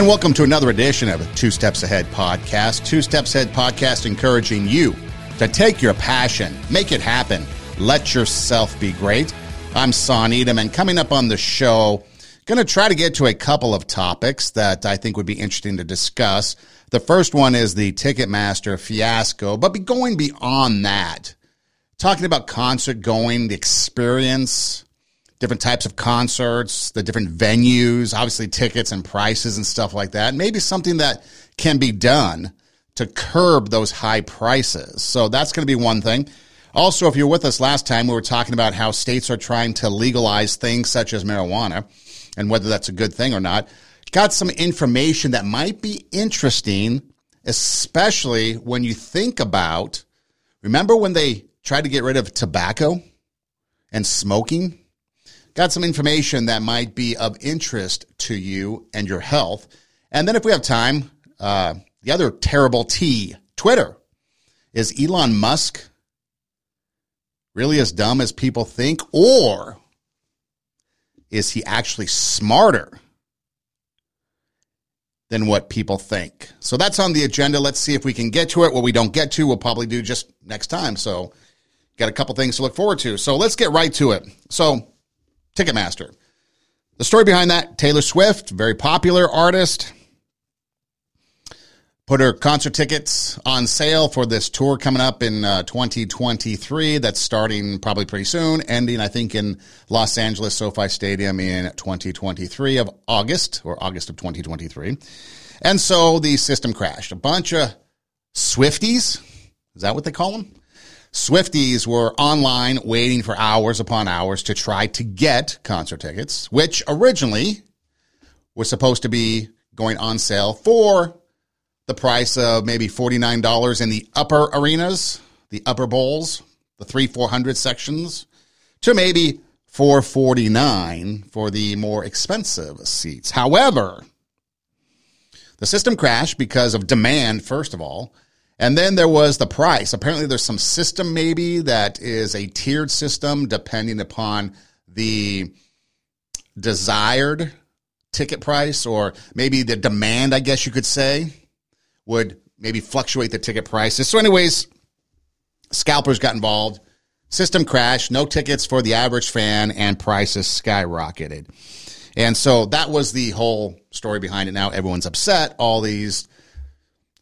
And welcome to another edition of Two Steps Ahead podcast. Two Steps Ahead podcast encouraging you to take your passion, make it happen, let yourself be great. I'm Son Edom, and coming up on the show, going to try to get to a couple of topics that I think would be interesting to discuss. The first one is the Ticketmaster fiasco, but be going beyond that, talking about concert going, the experience, different types of concerts, the different venues, obviously tickets and prices and stuff like that. Maybe something that can be done to curb those high prices. So that's going to be one thing. Also, if you're with us last time, we were talking about how states are trying to legalize things such as marijuana and whether that's a good thing or not. Got some information that might be interesting, especially when you think about remember when they tried to get rid of tobacco and smoking? Got some information that might be of interest to you and your health. And then if we have time, uh, the other terrible T, Twitter. Is Elon Musk really as dumb as people think? Or is he actually smarter than what people think? So that's on the agenda. Let's see if we can get to it. What we don't get to, we'll probably do just next time. So got a couple things to look forward to. So let's get right to it. So Ticketmaster. The story behind that Taylor Swift, very popular artist, put her concert tickets on sale for this tour coming up in uh, 2023 that's starting probably pretty soon ending i think in los angeles sofi stadium in 2023 of august or august of 2023 and so the system crashed. A bunch of swifties is that what they call them Swifties were online waiting for hours upon hours to try to get concert tickets, which originally was supposed to be going on sale for the price of maybe $49 in the upper arenas, the upper bowls, the 3 400 sections, to maybe 449 for the more expensive seats. However, the system crashed because of demand, first of all, and then there was the price. Apparently, there's some system maybe that is a tiered system depending upon the desired ticket price or maybe the demand, I guess you could say, would maybe fluctuate the ticket prices. So, anyways, scalpers got involved. System crashed, no tickets for the average fan, and prices skyrocketed. And so that was the whole story behind it. Now everyone's upset. All these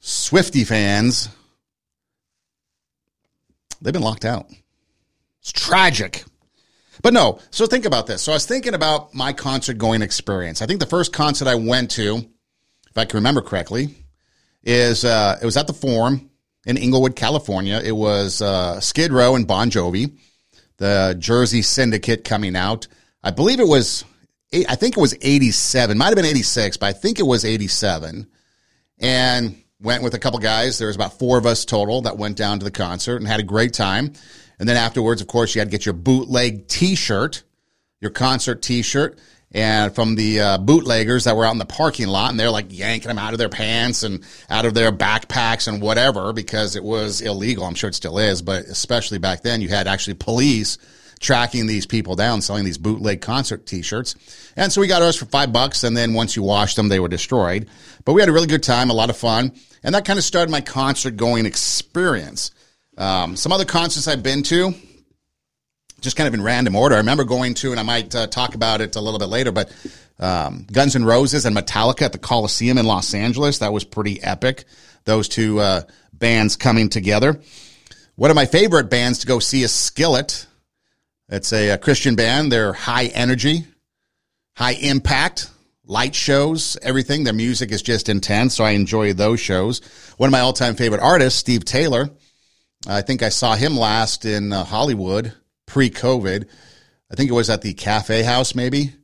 Swifty fans, they've been locked out. It's tragic. But no, so think about this. So I was thinking about my concert going experience. I think the first concert I went to, if I can remember correctly, is uh, it was at the Forum in Inglewood, California. It was uh, Skid Row and Bon Jovi, the Jersey Syndicate coming out. I believe it was, I think it was 87, might have been 86, but I think it was 87. And went with a couple guys. There was about four of us total that went down to the concert and had a great time. And then afterwards, of course, you had to get your bootleg T-shirt, your concert T-shirt, and from the uh, bootleggers that were out in the parking lot, and they're like yanking them out of their pants and out of their backpacks and whatever because it was illegal. I'm sure it still is, but especially back then, you had actually police tracking these people down, selling these bootleg concert T-shirts. And so we got ours for five bucks, and then once you washed them, they were destroyed. But we had a really good time, a lot of fun. And that kind of started my concert going experience. Um, some other concerts I've been to, just kind of in random order. I remember going to, and I might uh, talk about it a little bit later, but um, Guns N' Roses and Metallica at the Coliseum in Los Angeles. That was pretty epic. Those two uh, bands coming together. One of my favorite bands to go see is Skillet. It's a, a Christian band. They're high energy, high impact light shows, everything. Their music is just intense, so I enjoy those shows. One of my all-time favorite artists, Steve Taylor. I think I saw him last in uh, Hollywood pre-COVID. I think it was at the Cafe House, maybe,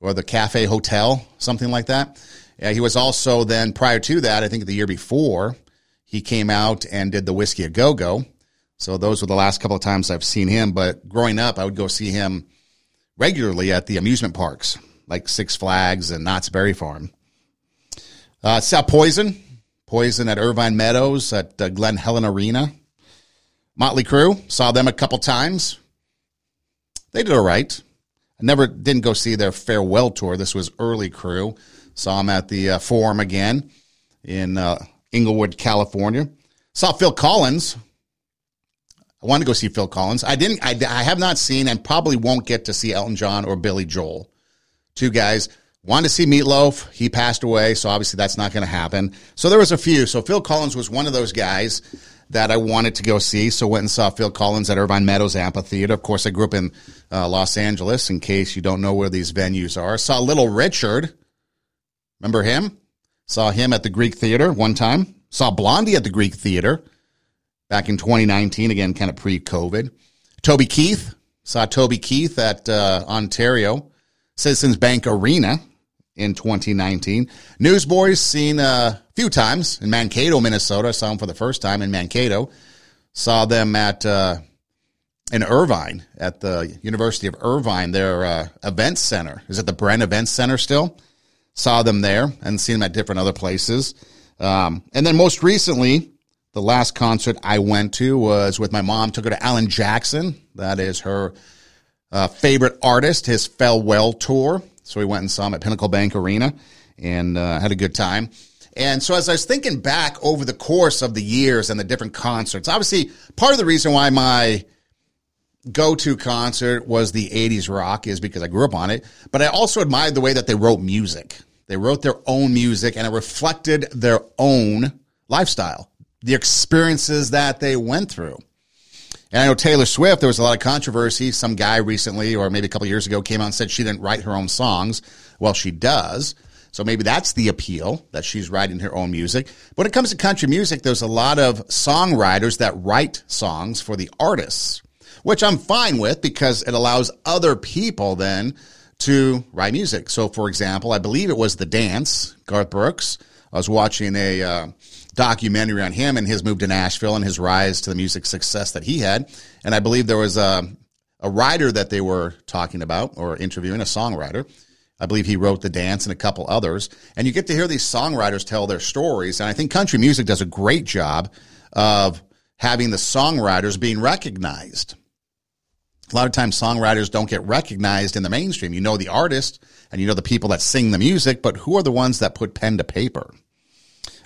or the Cafe Hotel, something like that. Yeah, he was also then prior to that, I think the year before, he came out and did the Whisky a Go Go. So those were the last couple of times I've seen him. But growing up, I would go see him regularly at the amusement parks like Six Flags and Knott's Berry Farm. Uh, saw Poison, Poison at Irvine Meadows at uh, Glen Helen Arena. Motley Crue, saw them a couple times. They did all right. I never didn't go see their farewell tour. This was early Crue. Saw him at the uh, Forum again in uh, Inglewood, California. Saw Phil Collins. I wanted to go see Phil Collins. I didn't. I, I have not seen and probably won't get to see Elton John or Billy Joel. Two guys. Wanted to see Meatloaf. He passed away, so obviously that's not going to happen. So there was a few. So Phil Collins was one of those guys that I wanted to go see. So went and saw Phil Collins at Irvine Meadows Amphitheater. Of course, I grew up in uh, Los Angeles. In case you don't know where these venues are, saw Little Richard. Remember him? Saw him at the Greek Theater one time. Saw Blondie at the Greek Theater back in 2019. Again, kind of pre-COVID. Toby Keith saw Toby Keith at uh, Ontario Citizens Bank Arena in 2019. Newsboys seen a few times in Mankato, Minnesota. Saw them for the first time in Mankato. Saw them at uh, in Irvine at the University of Irvine, their uh, event center. Is it the Bren Event Center still? Saw them there and seen them at different other places. Um, and then most recently, the last concert I went to was with my mom. Took her to Alan Jackson. That is her uh, favorite artist, his farewell tour. So we went and saw him at Pinnacle Bank Arena and uh, had a good time. And so as I was thinking back over the course of the years and the different concerts, obviously part of the reason why my go-to concert was the 80s rock is because I grew up on it, but I also admired the way that they wrote music. They wrote their own music and it reflected their own lifestyle, the experiences that they went through. And I know Taylor Swift, there was a lot of controversy. Some guy recently, or maybe a couple years ago, came out and said she didn't write her own songs. Well, she does. So maybe that's the appeal that she's writing her own music. When it comes to country music, there's a lot of songwriters that write songs for the artists, which I'm fine with because it allows other people then to write music. So, for example, I believe it was The Dance, Garth Brooks. I was watching a, uh, documentary on him and his move to Nashville and his rise to the music success that he had. And I believe there was a, a writer that they were talking about or interviewing, a songwriter. I believe he wrote The Dance and a couple others. And you get to hear these songwriters tell their stories. And I think country music does a great job of having the songwriters being recognized. A lot of times songwriters don't get recognized in the mainstream. You know the artist and you know the people that sing the music, but who are the ones that put pen to paper?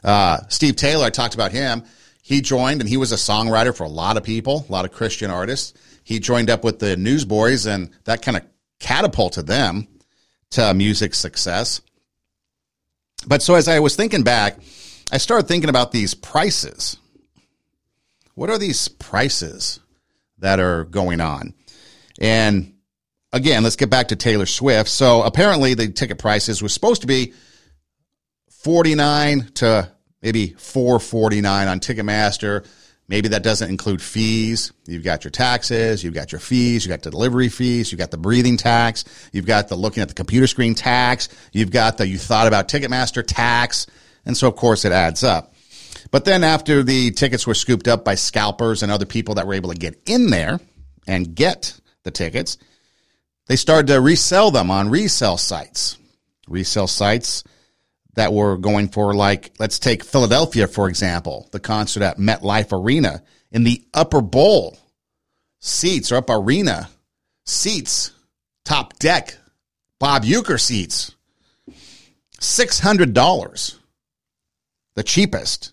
Uh, Steve Taylor, I talked about him. He joined and he was a songwriter for a lot of people, a lot of Christian artists. He joined up with the Newsboys and that kind of catapulted them to music success. But so as I was thinking back, I started thinking about these prices. What are these prices that are going on? And again, let's get back to Taylor Swift. So apparently the ticket prices was supposed to be 49 to maybe 449 on Ticketmaster. Maybe that doesn't include fees. You've got your taxes, you've got your fees, you've got the delivery fees, you've got the breathing tax, you've got the looking at the computer screen tax, you've got the you thought about Ticketmaster tax. And so, of course, it adds up. But then after the tickets were scooped up by scalpers and other people that were able to get in there and get the tickets, they started to resell them on resale sites. Resale sites that were going for like, let's take Philadelphia, for example, the concert at MetLife Arena in the upper bowl seats or up arena seats, top deck, Bob Uecker seats, $600, the cheapest.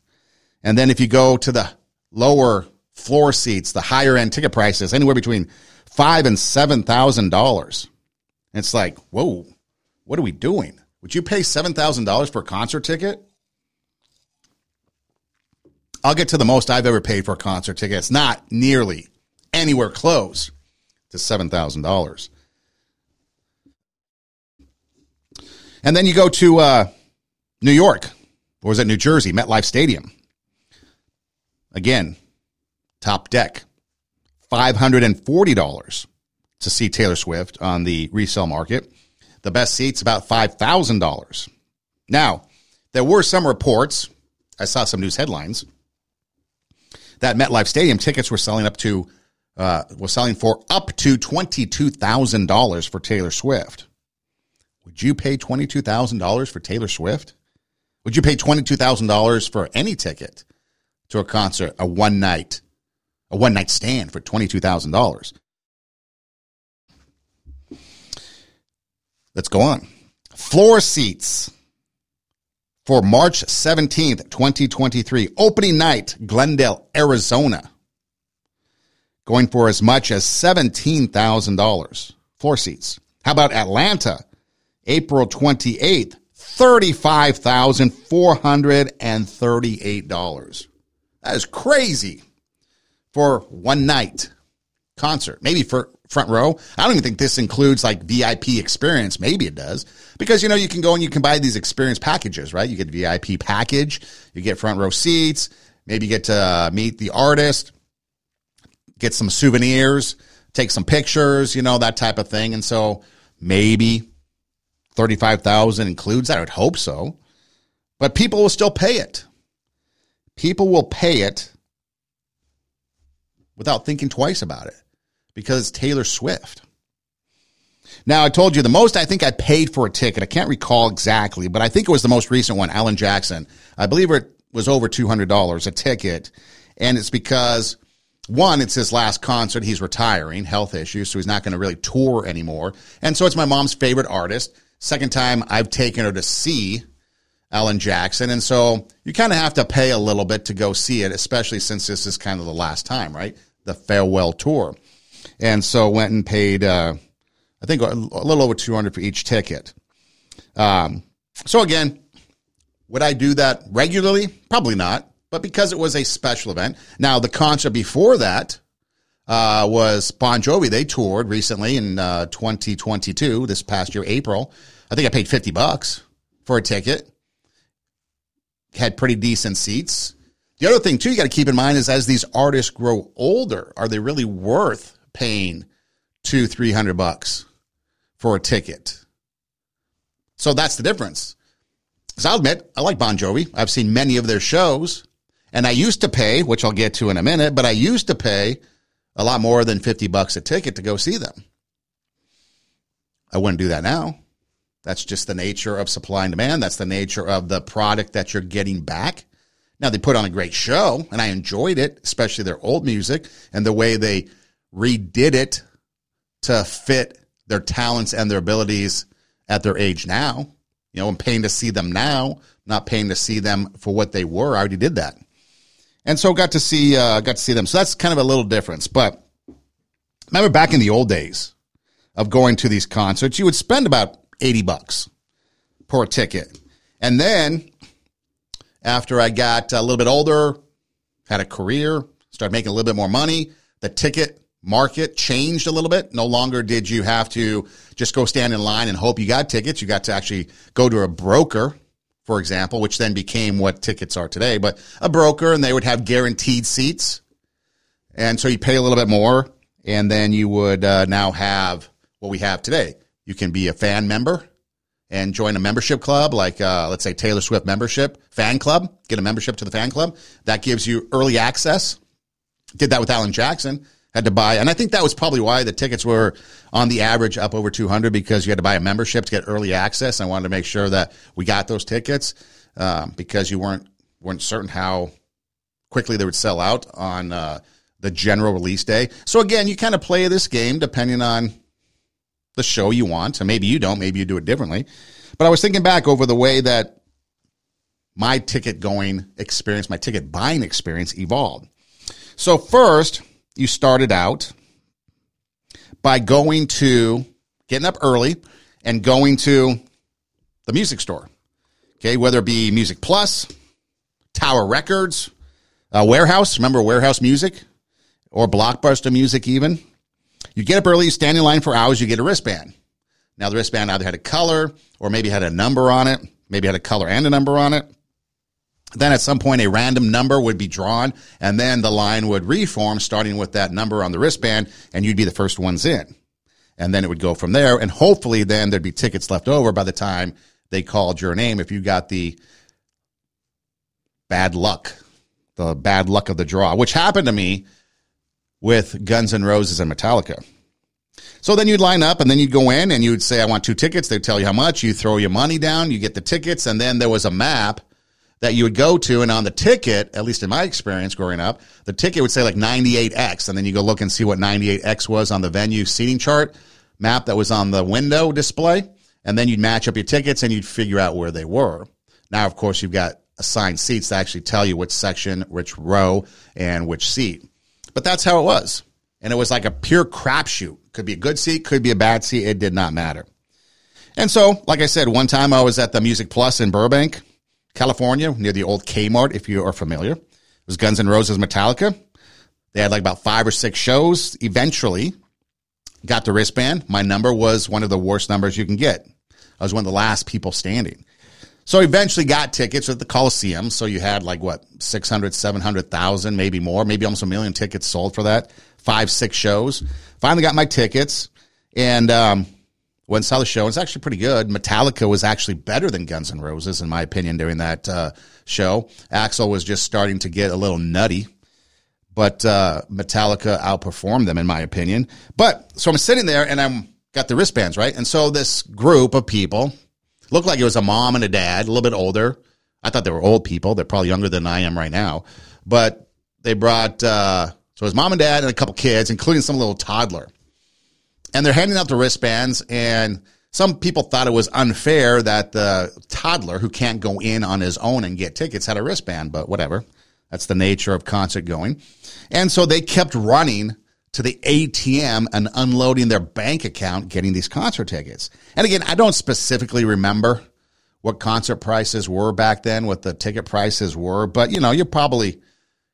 And then if you go to the lower floor seats, the higher end ticket prices, anywhere between five and seven thousand dollars. It's like, whoa, what are we doing? Would you pay $7,000 for a concert ticket? I'll get to the most I've ever paid for a concert ticket. It's not nearly anywhere close to $7,000. And then you go to uh, New York, or was it New Jersey, MetLife Stadium? Again, top deck, $540 to see Taylor Swift on the resale market. The best seats about $5,000. Now, there were some reports, I saw some news headlines, that MetLife Stadium tickets were selling up to, uh, was selling for up to $22,000 for Taylor Swift. Would you pay $22,000 for Taylor Swift? Would you pay $22,000 for any ticket to a concert, a one night, a one night stand for $22,000? Let's go on. Floor seats. for March 17th, 2023. Opening night, Glendale, Arizona. Going for as much as $17,000 floor seats. How about Atlanta, April 28th, $35,438. That is crazy for one night concert. Maybe for front row. I don't even think this includes like VIP experience. Maybe it does because you know you can go and you can buy these experience packages, right? You get VIP package, you get front row seats, maybe you get to uh, meet the artist, get some souvenirs, take some pictures, you know that type of thing. And so maybe thirty-five thousand includes that. I would hope so, but people will still pay it. People will pay it without thinking twice about it because it's Taylor Swift. Now, I told you the most I think I paid for a ticket. I can't recall exactly, but I think it was the most recent one, Alan Jackson. I believe it was over $200 a ticket. And it's because, one, it's his last concert. He's retiring, health issues, so he's not going to really tour anymore. And so it's my mom's favorite artist. Second time I've taken her to see Alan Jackson. And so you kind of have to pay a little bit to go see it, especially since this is kind of the last time, right? The farewell tour and so went and paid uh, I think a, little over 200 for each ticket. Um, so again, would I do that regularly? Probably not, but because it was a special event. Now the concert before that uh, was Bon Jovi. They toured recently in uh, 2022, this past year, April. I think I paid 50 bucks for a ticket. Had pretty decent seats. The other thing too you got to keep in mind is as these artists grow older, are they really worth paying two, three hundred bucks for a ticket. So that's the difference. Because I'll admit, I like Bon Jovi. I've seen many of their shows, and I used to pay, which I'll get to in a minute, but I used to pay a lot more than 50 bucks a ticket to go see them. I wouldn't do that now. That's just the nature of supply and demand. That's the nature of the product that you're getting back. Now, they put on a great show, and I enjoyed it, especially their old music and the way they redid it to fit their talents and their abilities at their age now. You know, I'm paying to see them now, not paying to see them for what they were. I already did that, and so got to see uh, got to see them. So that's kind of a little difference. But remember back in the old days of going to these concerts, you would spend about eighty bucks per ticket, and then after I got a little bit older, had a career, started making a little bit more money, the ticket market changed a little bit. No longer did you have to just go stand in line and hope you got tickets. You got to actually go to a broker, for example, which then became what tickets are today, but a broker and they would have guaranteed seats. And so you pay a little bit more and then you would uh, now have what we have today. You can be a fan member and join a membership club, like uh, let's say Taylor Swift membership fan club. Get a membership to the fan club. That gives you early access. Did that with Alan Jackson had to buy, and I think that was probably why the tickets were on the average up over 200 because you had to buy a membership to get early access. I wanted to make sure that we got those tickets um, because you weren't weren't certain how quickly they would sell out on uh, the general release day. So again, you kind of play this game depending on the show you want, and maybe you don't, maybe you do it differently. But I was thinking back over the way that my ticket going experience, my ticket buying experience evolved. So first you started out by going to getting up early and going to the music store. Okay, whether it be Music Plus, Tower Records, uh, Warehouse, remember Warehouse Music, or Blockbuster Music, even. You get up early, you stand in line for hours, you get a wristband. Now, the wristband either had a color or maybe had a number on it, maybe had a color and a number on it. Then at some point, a random number would be drawn, and then the line would reform, starting with that number on the wristband, and you'd be the first ones in. And then it would go from there, and hopefully, then there'd be tickets left over by the time they called your name if you got the bad luck, the bad luck of the draw, which happened to me with Guns N' Roses and Metallica. So then you'd line up and then you'd go in and you'd say, I want two tickets. They'd tell you how much. You throw your money down, you get the tickets, and then there was a map that you would go to, and on the ticket, at least in my experience growing up, the ticket would say like 98X, and then you go look and see what 98X was on the venue seating chart map that was on the window display, and then you'd match up your tickets and you'd figure out where they were. Now, of course, you've got assigned seats that actually tell you which section, which row, and which seat. But that's how it was. And it was like a pure crapshoot. Could be a good seat, could be a bad seat. It did not matter. And so, like I said, one time I was at the Music Plus in Burbank, California, near the old Kmart, if you are familiar. It was Guns N' Roses Metallica. They had like about five or six shows. Eventually, got the wristband. My number was one of the worst numbers you can get. I was one of the last people standing. So eventually got tickets at the Coliseum. So you had like what, 600, 700,000, maybe more, maybe almost a million tickets sold for that. Five, six shows. Finally got my tickets and, um, went and saw the show. It's actually pretty good. Metallica was actually better than Guns N' Roses, in my opinion, during that uh, show. Axl was just starting to get a little nutty but uh, Metallica outperformed them in my opinion. But so I'm sitting there and I'm got the wristbands right, and so this group of people looked like it was a mom and a dad, a little bit older. I thought they were old people. They're probably younger than I am right now, but they brought uh, so it was mom and dad and a couple kids, including some little toddler, and they're handing out the wristbands and. Some people thought it was unfair that the toddler who can't go in on his own and get tickets had a wristband, but whatever. That's the nature of concert going. And so they kept running to the ATM and unloading their bank account, getting these concert tickets. And again, I don't specifically remember what concert prices were back then, what the ticket prices were, but you know, you're probably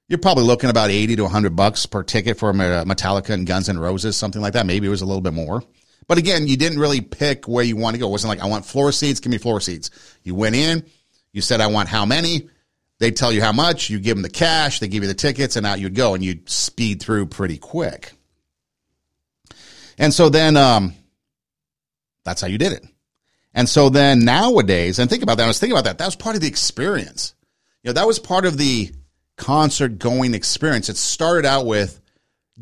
you're probably looking about 80 to 100 bucks per ticket for Metallica and Guns N' Roses, something like that. Maybe it was a little bit more. But again, you didn't really pick where you want to go. It wasn't like, I want floor seats, give me floor seats. You went in, you said, I want how many, they tell you how much, you give them the cash, they give you the tickets, and out you'd go, and you'd speed through pretty quick. And so then, um, that's how you did it. And so then nowadays, and think about that, I was thinking about that, that was part of the experience. You know, that was part of the concert going experience. It started out with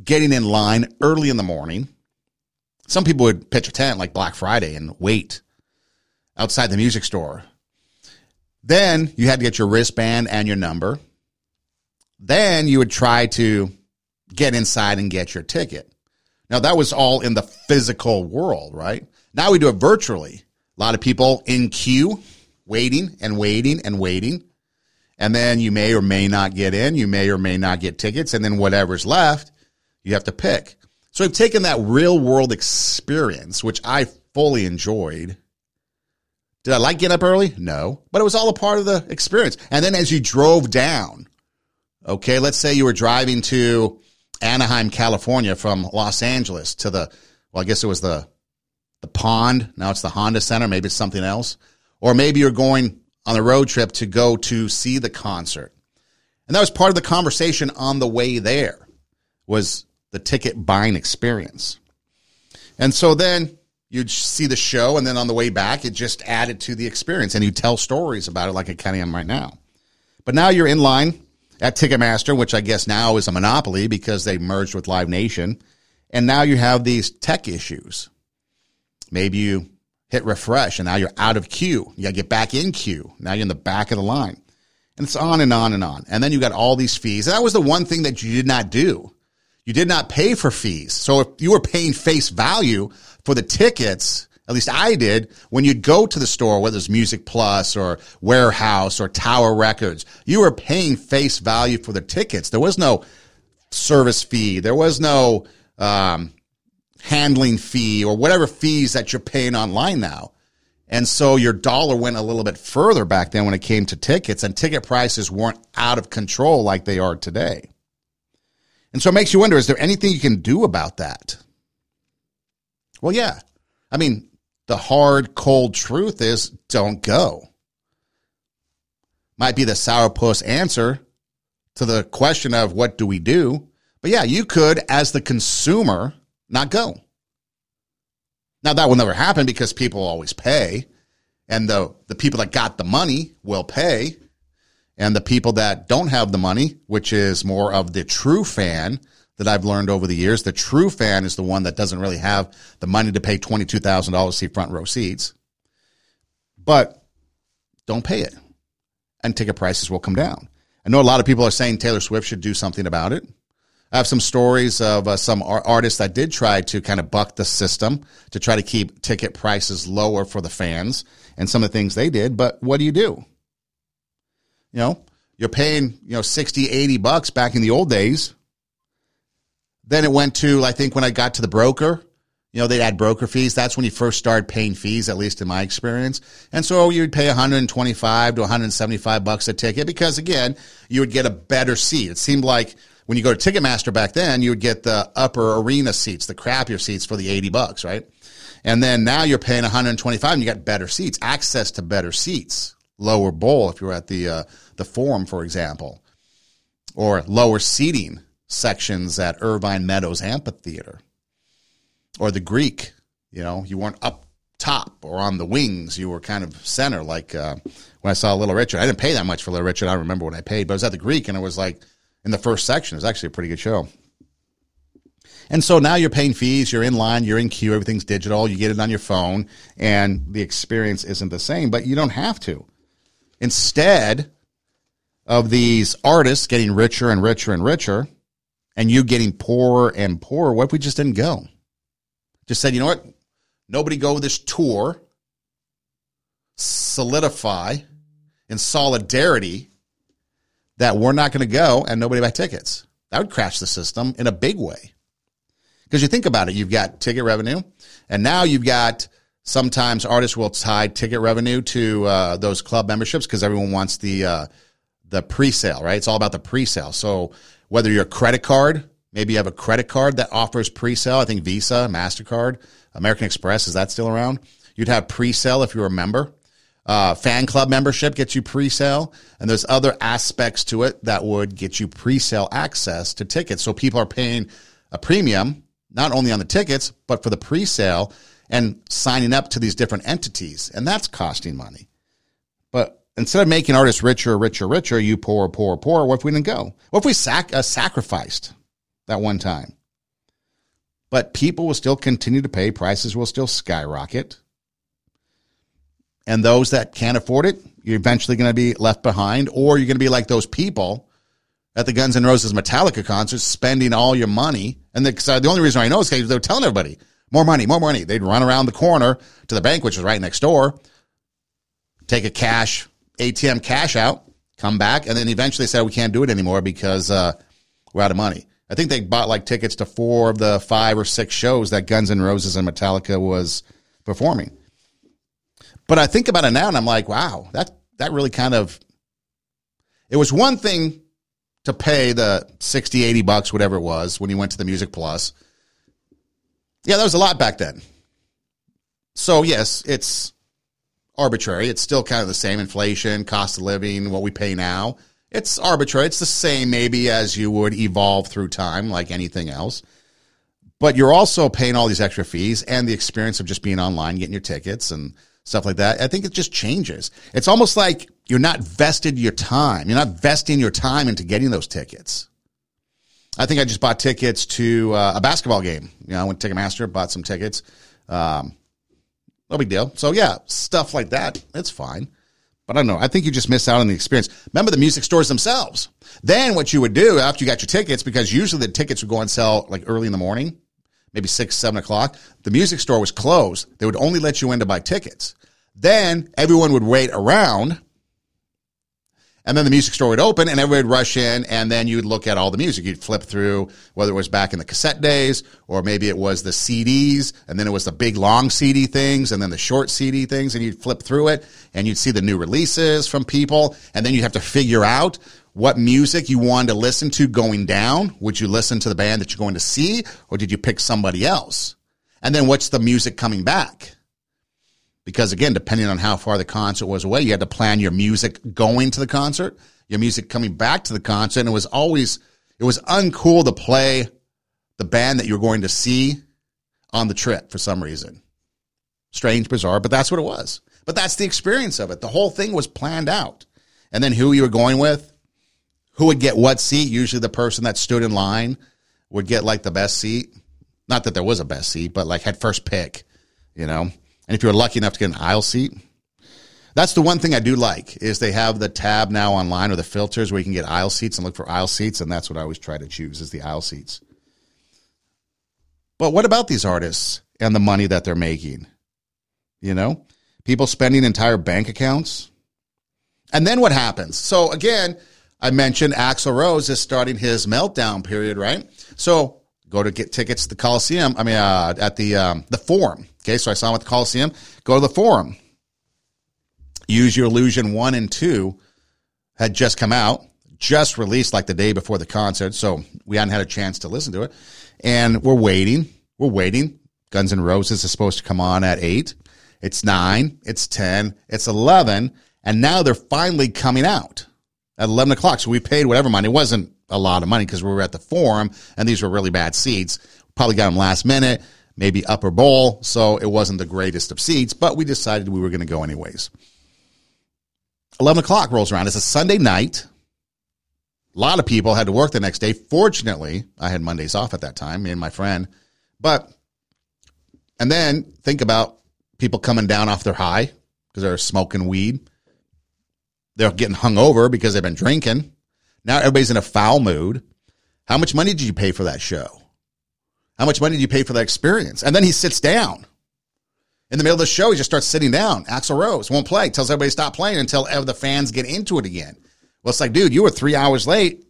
getting in line early in the morning. Some people would pitch a tent like Black Friday and wait outside the music store then you had to get your wristband and your number. Then you would try to get inside and get your ticket. Now that was all in the physical world, right? Now we do it virtually. A lot of people in queue, waiting and waiting and waiting. And then you may or may not get in. You may or may not get tickets. And then whatever's left, you have to pick. So I've taken that real world experience, which I fully enjoyed, did I like getting up early? No, but it was all a part of the experience. And then as you drove down, okay, let's say you were driving to Anaheim, California from Los Angeles to the, well, I guess it was the, the pond. Now it's the Honda Center. Maybe it's something else. Or maybe you're going on the road trip to go to see the concert. And that was part of the conversation on the way there was the ticket buying experience. And so then you'd see the show, and then on the way back, it just added to the experience, and you tell stories about it like I kind of am right now. But now you're in line at Ticketmaster, which I guess now is a monopoly because they merged with Live Nation, and now you have these tech issues. Maybe you hit refresh, and now you're out of queue. You got to get back in queue. Now you're in the back of the line. And it's on and on and on. And then you got all these fees. That was the one thing that you did not do. You did not pay for fees. So if you were paying face value for the tickets, at least I did, when you'd go to the store, whether it's Music Plus or Warehouse or Tower Records, you were paying face value for the tickets. There was no service fee. There was no um, handling fee or whatever fees that you're paying online now. And so your dollar went a little bit further back then when it came to tickets, and ticket prices weren't out of control like they are today. And so it makes you wonder is there anything you can do about that? Well, yeah. I mean, the hard, cold truth is don't go. Might be the sourpuss answer to the question of what do we do? But yeah, you could, as the consumer, not go. Now, that will never happen because people always pay, and the, the people that got the money will pay, and the people that don't have the money, which is more of the true fan, that I've learned over the years. The true fan is the one that doesn't really have the money to pay $22,000 to see front row seats. But don't pay it and ticket prices will come down. I know a lot of people are saying Taylor Swift should do something about it. I have some stories of uh, some artists that did try to kind of buck the system to try to keep ticket prices lower for the fans and some of the things they did. But what do you do? You know, you're paying, you know, 60, 80 bucks back in the old days. Then it went to, I think when I got to the broker, you know, they'd add broker fees. That's when you first started paying fees, at least in my experience. And so you'd pay 125 to 175 bucks a ticket because again, you would get a better seat. It seemed like when you go to Ticketmaster back then, you would get the upper arena seats, the crappier seats for the 80 bucks, right? And then now you're paying 125 and you got better seats, access to better seats, lower bowl if you're at the, uh, the forum, for example, or lower seating sections at Irvine Meadows Amphitheater or the Greek. You know, you weren't up top or on the wings. You were kind of center. Like uh, when I saw Little Richard, I didn't pay that much for Little Richard. I remember what I paid, but I was at the Greek and it was like in the first section. Was actually a pretty good show. And so now you're paying fees, you're in line, you're in queue, everything's digital, you get it on your phone, and the experience isn't the same, but you don't have to. Instead of these artists getting richer and richer and richer, and you getting poorer and poorer, what if we just didn't go? Just said, you know what? Nobody go this tour, solidify in solidarity that we're not going to go and nobody buy tickets. That would crash the system in a big way. Because you think about it, you've got ticket revenue, and now you've got sometimes artists will tie ticket revenue to uh, those club memberships because everyone wants the uh, the pre-sale, right? It's all about the pre-sale. So whether you're a credit card, maybe you have a credit card that offers pre-sale. I think Visa, Mastercard, American Express is that still around? You'd have pre-sale if you're a member. Uh, fan club membership gets you pre-sale, and there's other aspects to it that would get you pre-sale access to tickets. So people are paying a premium not only on the tickets, but for the pre sale and signing up to these different entities. And that's costing money. But instead of making artists richer, richer, richer, you poor, poor, poor, what if we didn't go? What if we sac- uh, sacrificed that one time? But people will still continue to pay, prices will still skyrocket. And those that can't afford it, you're eventually going to be left behind, or you're going to be like those people at the Guns N' Roses Metallica concert, spending all your money. And the, the only reason I know is because they were telling everybody, more money, more money. They'd run around the corner to the bank, which was right next door, take a cash, ATM cash out, come back, and then eventually said, we can't do it anymore because uh, we're out of money. I think they bought like tickets to four of the five or six shows that Guns N' Roses and Metallica was performing. But I think about it now and I'm like, wow, that, that really kind of, it was one thing to pay the 60, 80 bucks, whatever it was, when you went to the Music Plus. Yeah, that was a lot back then. So, yes, it's arbitrary. It's still kind of the same inflation, cost of living, what we pay now. It's arbitrary. It's the same, maybe, as you would evolve through time, like anything else. But you're also paying all these extra fees and the experience of just being online, getting your tickets and stuff like that. I think it just changes. It's almost like you're not vested your time. You're not vesting your time into getting those tickets. I think I just bought tickets to uh, a basketball game. You know, I went to Ticketmaster, bought some tickets. Um, no big deal. So yeah, stuff like that, it's fine. But I don't know. I think you just miss out on the experience. Remember the music stores themselves. Then what you would do after you got your tickets, because usually the tickets would go on sale like early in the morning, maybe six, seven o'clock. The music store was closed. They would only let you in to buy tickets. Then everyone would wait around and then the music store would open and everybody would rush in and then you'd look at all the music. You'd flip through whether it was back in the cassette days or maybe it was the CDs and then it was the big long CD things and then the short CD things and you'd flip through it and you'd see the new releases from people and then you'd have to figure out what music you wanted to listen to going down. Would you listen to the band that you're going to see or did you pick somebody else? And then what's the music coming back? because again, depending on how far the concert was away, you had to plan your music going to the concert, your music coming back to the concert. And it was always, it was uncool to play the band that you were going to see on the trip for some reason. Strange, bizarre, but that's what it was. But that's the experience of it. The whole thing was planned out. And then who you were going with, who would get what seat. Usually the person that stood in line would get like the best seat. Not that there was a best seat, but like had first pick, you know. And if you're lucky enough to get an aisle seat, that's the one thing I do like is they have the tab now online or the filters where you can get aisle seats and look for aisle seats, and that's what I always try to choose is the aisle seats. But what about these artists and the money that they're making? You know, people spending entire bank accounts And then what happens? So again, I mentioned Axl Rose is starting his meltdown period, right? So go to get tickets to the Coliseum. I mean, uh, at the um, the Forum. Okay, so I saw him at the Coliseum. Go to the Forum. Use Your Illusion one and two had just come out, just released like the day before the concert, so we hadn't had a chance to listen to it, and we're waiting. We're waiting. Guns N' Roses is supposed to come on at eight. It's nine. It's ten. It's eleven, and now they're finally coming out at eleven o'clock. So we paid whatever money. It wasn't a lot of money because we were at the Forum, and these were really bad seats. Probably got them last minute, maybe upper bowl, so it wasn't the greatest of seats. But we decided we were going to go anyways. 11 o'clock rolls around. It's a Sunday night. A lot of people had to work the next day. Fortunately, I had Mondays off at that time, me and my friend. But, and then think about people coming down off their high because they're smoking weed. They're getting hung over because they've been drinking. Now everybody's in a foul mood. How much money did you pay for that show? How much money did you pay for that experience? And then he sits down in the middle of the show, he just starts sitting down. Axl Rose won't play, tells everybody to stop playing until the fans get into it again. Well, it's like, dude, you were three hours late.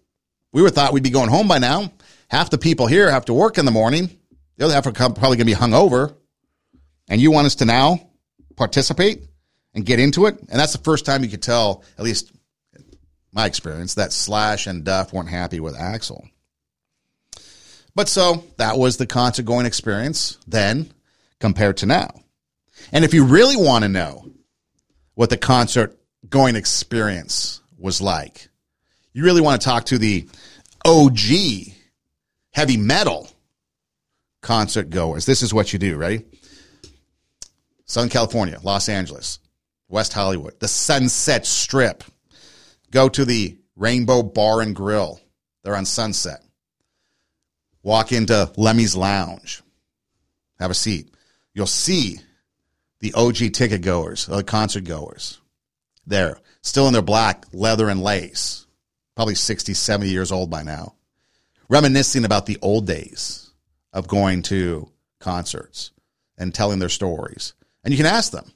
We were thought we'd be going home by now. Half the people here have to work in the morning. The other half are probably going to be hung over. And you want us to now participate and get into it? And that's the first time you could tell, at least my experience, that Slash and Duff weren't happy with Axl. But so that was the concert going experience then compared to now. And if you really want to know what the concert going experience was like, you really want to talk to the OG heavy metal concert goers. This is what you do, ready? Southern California, Los Angeles, West Hollywood, the Sunset Strip. Go to the Rainbow Bar and Grill. They're on Sunset. Walk into Lemmy's Lounge. Have a seat. You'll see the OG ticket goers, the concert goers. There, still in their black leather and lace, probably 60, 70 years old by now, reminiscing about the old days of going to concerts and telling their stories. And you can ask them,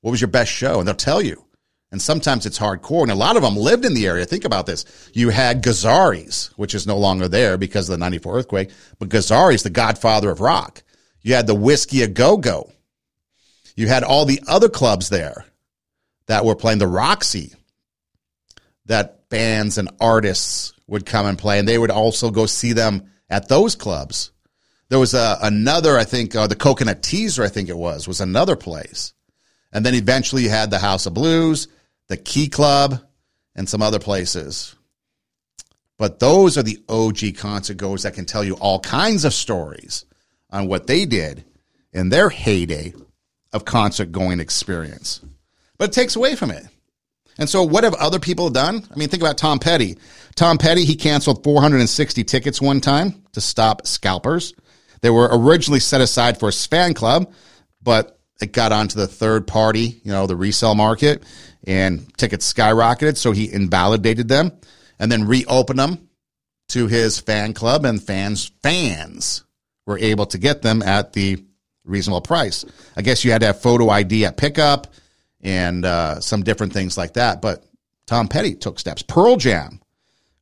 what was your best show? And they'll tell you. And sometimes it's hardcore. And a lot of them lived in the area. Think about this. You had Gazzarri's, which is no longer there because of the 94 earthquake, but Gazzarri's, the godfather of rock. You had the Whisky a Go Go. You had all the other clubs there that were playing the Roxy, that bands and artists would come and play, and they would also go see them at those clubs. There was a, another, I think, uh, the Coconut Teaszer, I think it was, was another place. And then eventually you had the House of Blues, the Key Club, and some other places. But those are the OG concert goers that can tell you all kinds of stories on what they did in their heyday of concert going experience. But it takes away from it. And so, what have other people done? I mean, think about Tom Petty. Tom Petty, he canceled 460 tickets one time to stop scalpers. They were originally set aside for his fan club, but it got onto the third party, you know, the resale market, and tickets skyrocketed. So he invalidated them and then reopened them to his fan club, and fans, fans were able to get them at the reasonable price. I guess you had to have photo ID at pickup and uh, some different things like that. But Tom Petty took steps. Pearl Jam,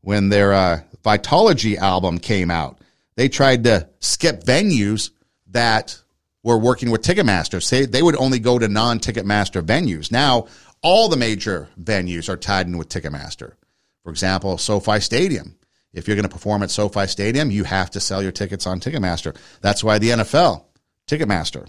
when their uh, Vitalogy album came out, they tried to skip venues that were working with Ticketmaster. Say they would only go to non-Ticketmaster venues. Now all the major venues are tied in with Ticketmaster. For example, SoFi Stadium if you're going to perform at SoFi Stadium, you have to sell your tickets on Ticketmaster. That's why the NFL, Ticketmaster.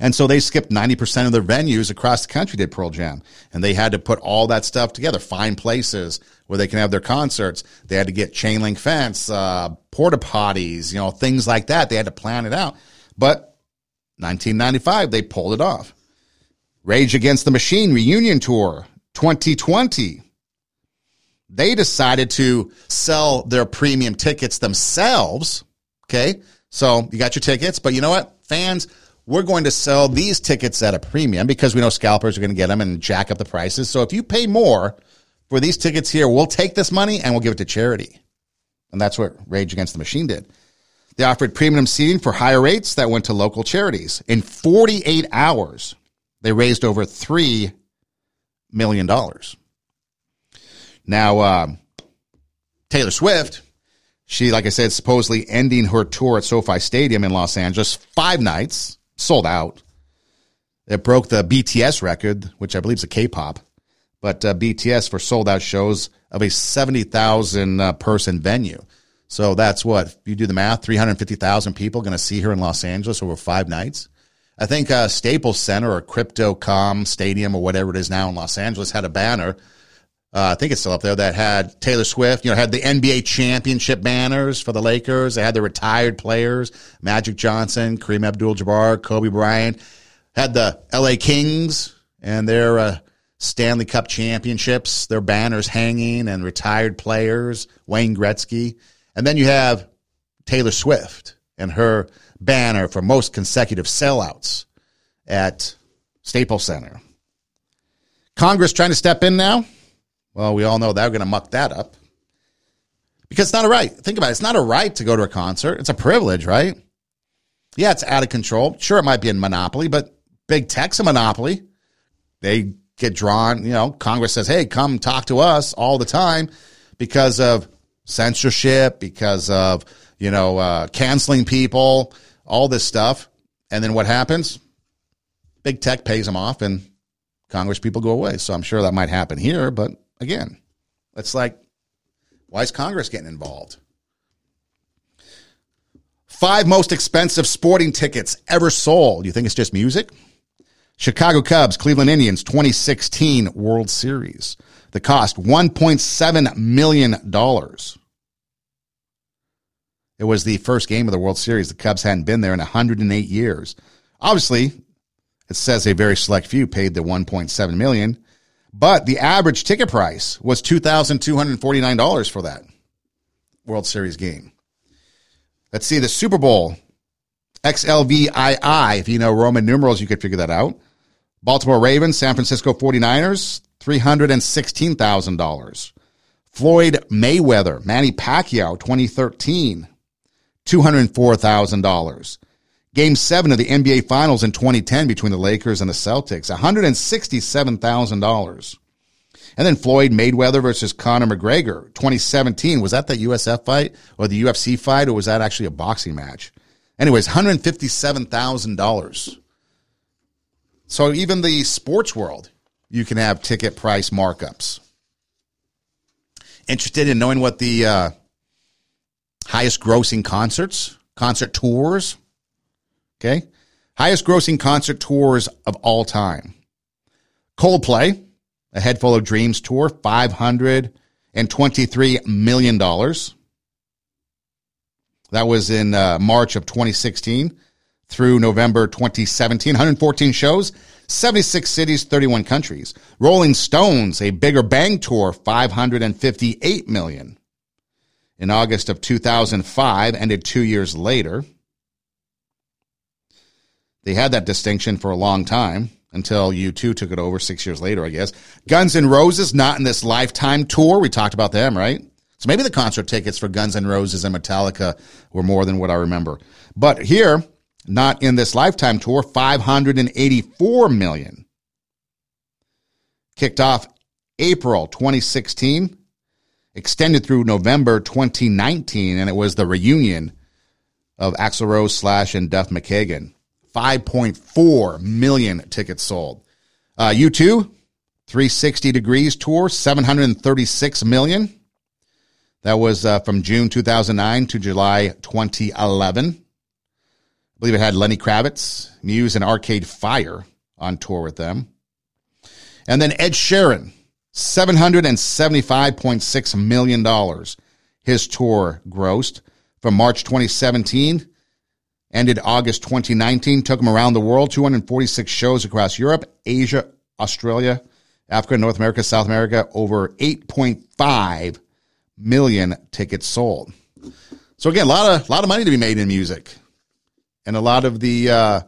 And so they skipped 90% of their venues across the country did Pearl Jam. And they had to put all that stuff together, find places where they can have their concerts. They had to get chain link fence, uh, porta potties, you know, things like that. They had to plan it out. But 1995, they pulled it off. Rage Against the Machine reunion tour 2020 they decided to sell their premium tickets themselves. Okay. So you got your tickets, but you know what? Fans, we're going to sell these tickets at a premium because we know scalpers are going to get them and jack up the prices. So if you pay more for these tickets here, we'll take this money and we'll give it to charity. And that's what Rage Against the Machine did. They offered premium seating for higher rates that went to local charities. In 48 hours, they raised over $3 million. Now, uh, Taylor Swift, she, like I said, supposedly ending her tour at SoFi Stadium in Los Angeles, five nights, sold out. It broke the BTS record, which I believe is a K-pop, but uh, BTS for sold out shows of a 70,000 uh, person venue. So that's what if you do the math: 350,000 people going to see her in Los Angeles over five nights. I think uh, Staples Center or Crypto.com Stadium or whatever it is now in Los Angeles had a banner. Uh, I think it's still up there that had Taylor Swift. You know, had the NBA championship banners for the Lakers. They had the retired players: Magic Johnson, Kareem Abdul-Jabbar, Kobe Bryant had the LA Kings and their uh, Stanley Cup championships, their banners hanging, and retired players, Wayne Gretzky. And then you have Taylor Swift and her banner for most consecutive sellouts at Staples Center. Congress trying to step in now? Well, we all know they're going to muck that up. Because it's not a right. Think about it. It's not a right to go to a concert. It's a privilege, right? Yeah, it's out of control. Sure, it might be a monopoly, but big tech's a monopoly. They get drawn, you know, Congress says, hey, come talk to us all the time because of censorship, because of, you know, uh, canceling people, all this stuff. And then what happens? Big tech pays them off and Congress people go away. So I'm sure that might happen here. But again, it's like, why is Congress getting involved? Five most expensive sporting tickets ever sold. You think it's just music? Chicago Cubs, Cleveland Indians, 2016 World Series. The cost, $1.7 million. It was the first game of the World Series. The Cubs hadn't been there in 108 years. Obviously, it says a very select few paid the 1.7 million, but the average ticket price was $2,249 for that World Series game. Let's see the Super Bowl. XLVII, if you know Roman numerals, you could figure that out. Baltimore Ravens, San Francisco 49ers, $316,000. Floyd Mayweather, Manny Pacquiao, 2013, $204,000. Game seven of the NBA Finals in 2010 between the Lakers and the Celtics, $167,000. And then Floyd Mayweather versus Conor McGregor, 2017. Was that the USF fight or the UFC fight, or was that actually a boxing match? Anyways, $157,000. So even the sports world, you can have ticket price markups. Interested in knowing what the uh, highest grossing concerts, concert tours, okay? Highest grossing concert tours of all time. Coldplay, a Head Full of Dreams tour, $523 million. That was in uh, March of 2016 through November 2017. 114 shows, 76 cities, 31 countries. Rolling Stones, a bigger bang tour, 558 million. In August of 2005, ended two years later. They had that distinction for a long time until U2 took it over six years later, I guess. Guns N' Roses, not in this lifetime tour. We talked about them, right? So maybe the concert tickets for Guns N' Roses and Metallica were more than what I remember. But here, not in this lifetime tour, 584 million. Kicked off April 2016, extended through November 2019, and it was the reunion of Axl Rose, Slash, and Duff McKagan. 5.4 million tickets sold. Uh, U2, 360 Degrees Tour, 736 million. That was uh, from June 2009 to July 2011 believe it had Lenny Kravitz, Muse, and Arcade Fire on tour with them. And then Ed Sheeran, $775.6 million. His tour grossed from March 2017, ended August 2019, took him around the world, 246 shows across Europe, Asia, Australia, Africa, North America, South America, over 8.5 million tickets sold. So again, a lot of, a lot of money to be made in music and a lot of the uh,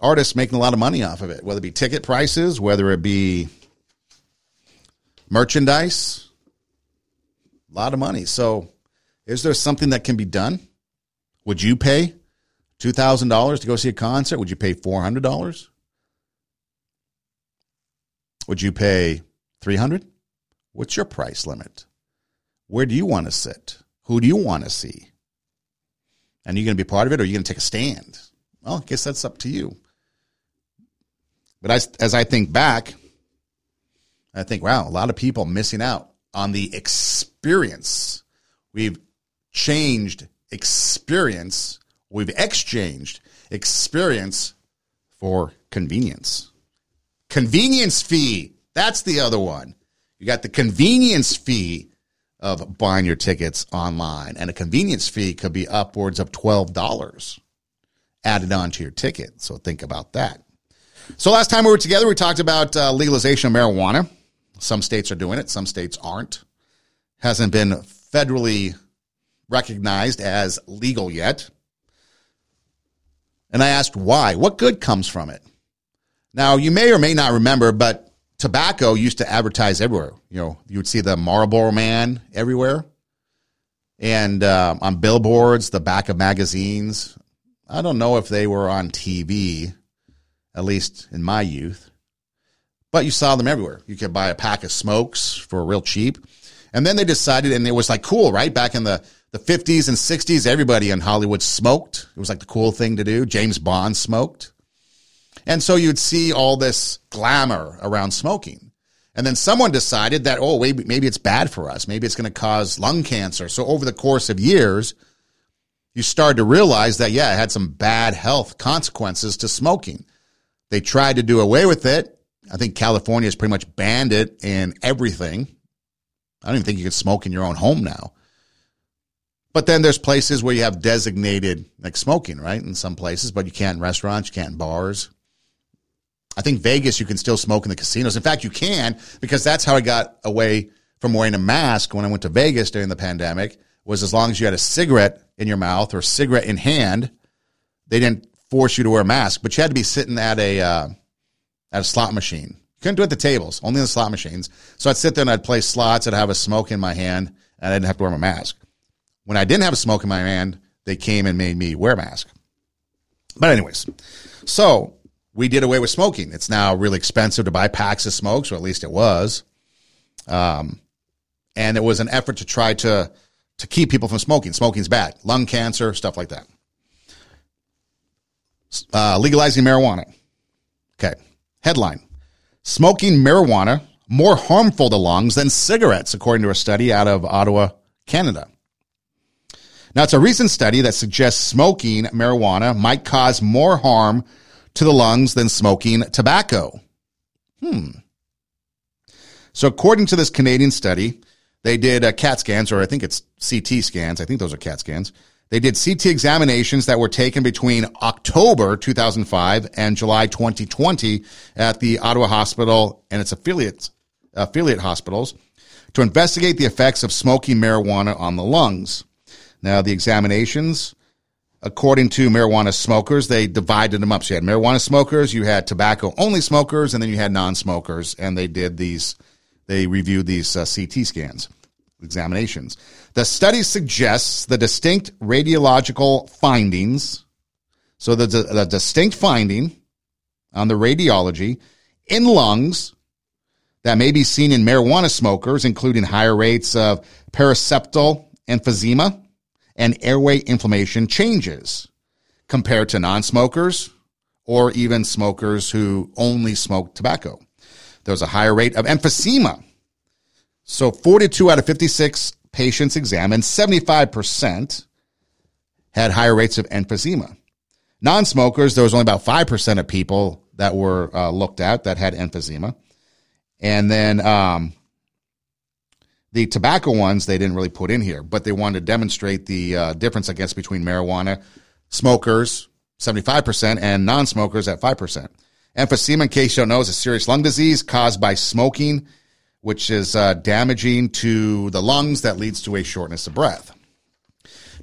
artists making a lot of money off of it, whether it be ticket prices, whether it be merchandise, a lot of money. So, is there something that can be done? Would you pay two thousand dollars to go see a concert? Would you pay four hundred dollars? Would you pay 300? What's your price limit? Where do you want to sit? Who do you want to see? And are you going to be part of it or are you going to take a stand? Well, I guess that's up to you. But as, as I think back, I think, wow, a lot of people missing out on the experience. We've changed experience, we've exchanged experience for convenience. Convenience fee. That's the other one. You got the convenience fee of buying your tickets online, and a convenience fee could be upwards of $12 added onto your ticket. So think about that. So last time we were together, we talked about uh, legalization of marijuana. Some states are doing it, some states aren't. Hasn't been federally recognized as legal yet. And I asked why. What good comes from it? Now, you may or may not remember, but tobacco used to advertise everywhere. You know, you would see the Marlboro man everywhere and uh, on billboards, the back of magazines. I don't know if they were on TV, at least in my youth, but you saw them everywhere. You could buy a pack of smokes for real cheap. And then they decided, and it was like cool, right? Back in the the 50s and 60s, everybody in Hollywood smoked. It was like the cool thing to do. James Bond smoked. And so you'd see all this glamour around smoking. And then someone decided that, oh, maybe, it's bad for us. Maybe it's going to cause lung cancer. So over the course of years, you started to realize that, yeah, it had some bad health consequences to smoking. They tried to do away with it. I think California has pretty much banned it in everything. I don't even think you can smoke in your own home now. But then there's places where you have designated like smoking, right? In some places, but you can't in restaurants, you can't in bars. I think Vegas, you can still smoke in the casinos. In fact, you can because that's how I got away from wearing a mask when I went to Vegas during the pandemic. Was as long as you had a cigarette in your mouth or cigarette in hand, they didn't force you to wear a mask, but you had to be sitting at a uh, at a slot machine. You couldn't do it at the tables, only the slot machines. So I'd sit there and I'd play slots. I'd have a smoke in my hand, and I didn't have to wear my mask. When I didn't have a smoke in my hand, they came and made me wear a mask. But anyways, so we did away with smoking. It's now really expensive to buy packs of smokes, or at least it was. Um, and it was an effort to try to to keep people from smoking. Smoking's bad, lung cancer, stuff like that. Uh, legalizing marijuana. Okay. Headline: Smoking marijuana more harmful to lungs than cigarettes, according to a study out of Ottawa, Canada. Now, it's a recent study that suggests smoking marijuana might cause more harm to the lungs than smoking tobacco. Hmm. So, according to this Canadian study, they did uh, CAT scans, or I think it's CT scans. I think those are CAT scans. They did CT examinations that were taken between October 2005 and July 2020 at the Ottawa Hospital and its affiliates, affiliate hospitals to investigate the effects of smoking marijuana on the lungs. Now, the examinations, according to marijuana smokers, they divided them up. So you had marijuana smokers, you had tobacco only smokers, and then you had non smokers. And they did these, they reviewed these uh, CT scans, examinations. The study suggests the distinct radiological findings. So the, the distinct finding on the radiology in lungs that may be seen in marijuana smokers, including higher rates of paraseptal emphysema, and airway inflammation changes compared to non smokers or even smokers who only smoke tobacco. There's a higher rate of emphysema. So 42 out of 56 patients examined, 75% had higher rates of emphysema. Non smokers, there was only about 5% of people that were uh, looked at that had emphysema. And then um, the tobacco ones they didn't really put in here, but they wanted to demonstrate the uh, difference, I guess, between marijuana smokers, 75%, and non smokers at 5%. Emphysema, in case you don't know, is a serious lung disease caused by smoking, which is uh, damaging to the lungs that leads to a shortness of breath.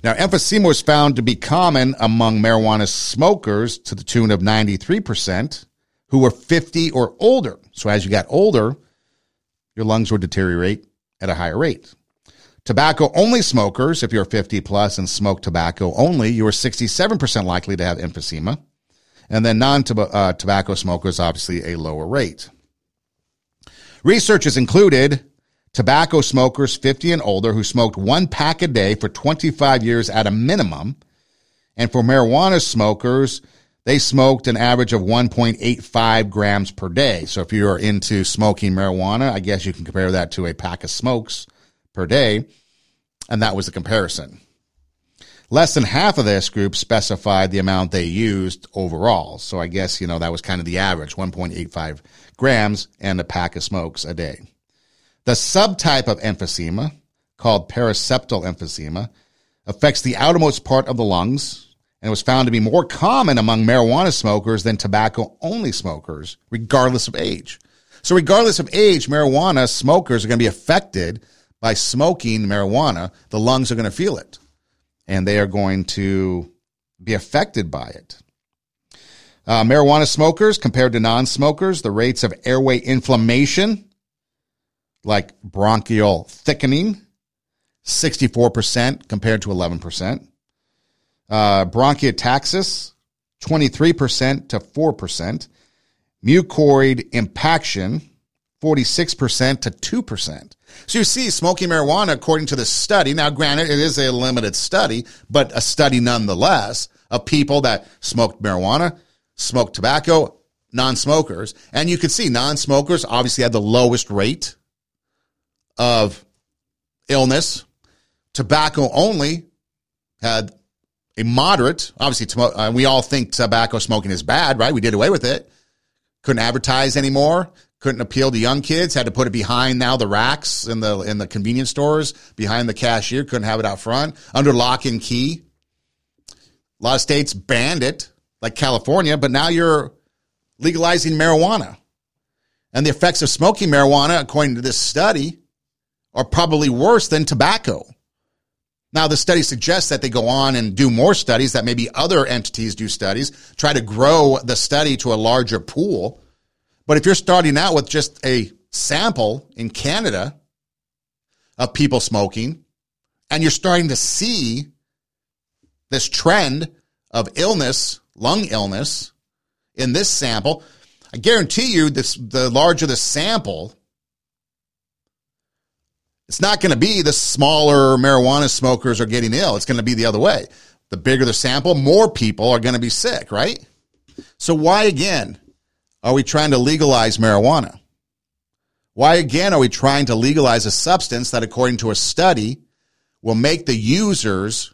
Now, emphysema was found to be common among marijuana smokers to the tune of 93% who were 50 or older. So as you got older, your lungs would deteriorate at a higher rate. Tobacco only smokers, if you're 50 plus and smoke tobacco only, you are 67% likely to have emphysema. And then non uh, tobacco smokers, obviously a lower rate. Research has included tobacco smokers 50 and older who smoked one pack a day for 25 years at a minimum. And for marijuana smokers, they smoked an average of 1.85 grams per day. So if you're into smoking marijuana, I guess you can compare that to a pack of smokes per day. And that was the comparison. Less than half of this group specified the amount they used overall. So I guess, you know, that was kind of the average 1.85 grams and a pack of smokes a day. The subtype of emphysema, called paraseptal emphysema, affects the outermost part of the lungs and was found to be more common among marijuana smokers than tobacco only smokers, regardless of age. So, regardless of age, marijuana smokers are going to be affected by smoking marijuana. The lungs are going to feel it and they are going to be affected by it. Uh, marijuana smokers compared to non smokers, the rates of airway inflammation, like bronchial thickening, 64% compared to 11%. Uh, bronchiectasis, 23% to 4%. Mucoid impaction, 46% to 2%. So you see, smoking marijuana, according to the study, now granted, it is a limited study, but a study nonetheless of people that smoked marijuana, smoked tobacco, non smokers. And you could see non smokers obviously had the lowest rate of illness. Tobacco only had a moderate, obviously, uh, we all think tobacco smoking is bad, right? We did away with it. Couldn't advertise anymore. Couldn't appeal to young kids. Had to put it behind now the racks in the in the convenience stores behind the cashier. Couldn't have it out front under lock and key. A lot of states banned it, like California, but now you're legalizing marijuana. And the effects of smoking marijuana, according to this study, are probably worse than tobacco. Now, the study suggests that they go on and do more studies, that maybe other entities do studies, try to grow the study to a larger pool. But if you're starting out with just a sample in Canada of people smoking, and you're starting to see this trend of illness, lung illness, in this sample, I guarantee you this the larger the sample, it's not going to be the smaller marijuana smokers are getting ill. It's going to be the other way. The bigger the sample, more people are going to be sick, right? So why again are we trying to legalize marijuana? Why again are we trying to legalize a substance that according to a study will make the users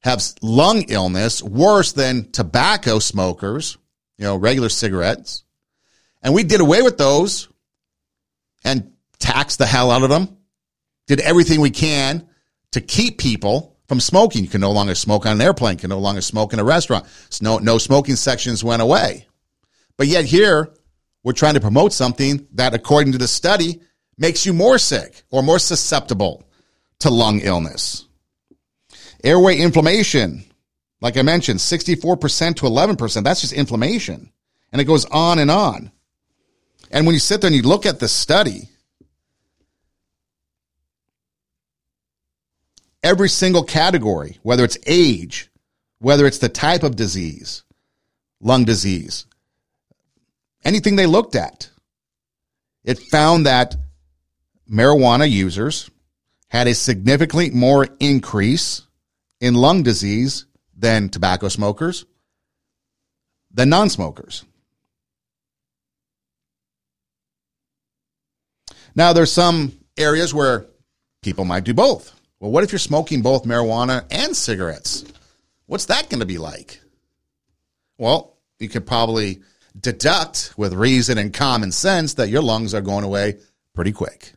have lung illness worse than tobacco smokers, you know, regular cigarettes. And we did away with those and taxed the hell out of them did everything we can to keep people from smoking. You can no longer smoke on an airplane, can no longer smoke in a restaurant. No, no smoking sections went away. But yet here, we're trying to promote something that, according to the study, makes you more sick or more susceptible to lung illness. Airway inflammation, like I mentioned, 64% to 11%. That's just inflammation. And it goes on and on. And when you sit there and you look at the study, every single category, whether it's age, whether it's the type of disease, lung disease, anything they looked at, it found that marijuana users had a significantly more increase in lung disease than tobacco smokers, than non smokers. Now, there's some areas where people might do both. Well, what if you're smoking both marijuana and cigarettes? What's that going to be like? Well, you could probably deduct with reason and common sense that your lungs are going away pretty quick.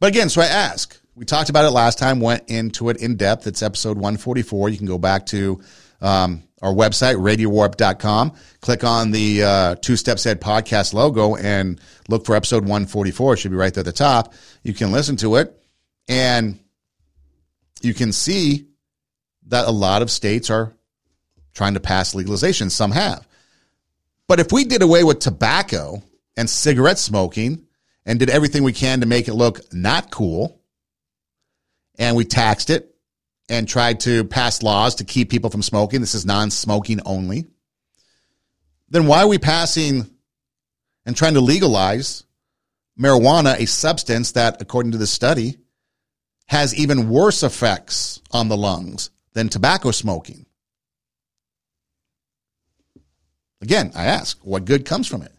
But again, so I ask, we talked about it last time, went into it in depth. It's episode 144. You can go back to um, our website, radiowarp.com, click on the uh, Two Steps Ahead podcast logo and look for episode 144. It should be right there at the top. You can listen to it. And you can see that a lot of states are trying to pass legalization. Some have. But if we did away with tobacco and cigarette smoking and did everything we can to make it look not cool, and we taxed it and tried to pass laws to keep people from smoking, this is non smoking only, then why are we passing and trying to legalize marijuana, a substance that, according to the study, has even worse effects on the lungs than tobacco smoking. Again, I ask, what good comes from it?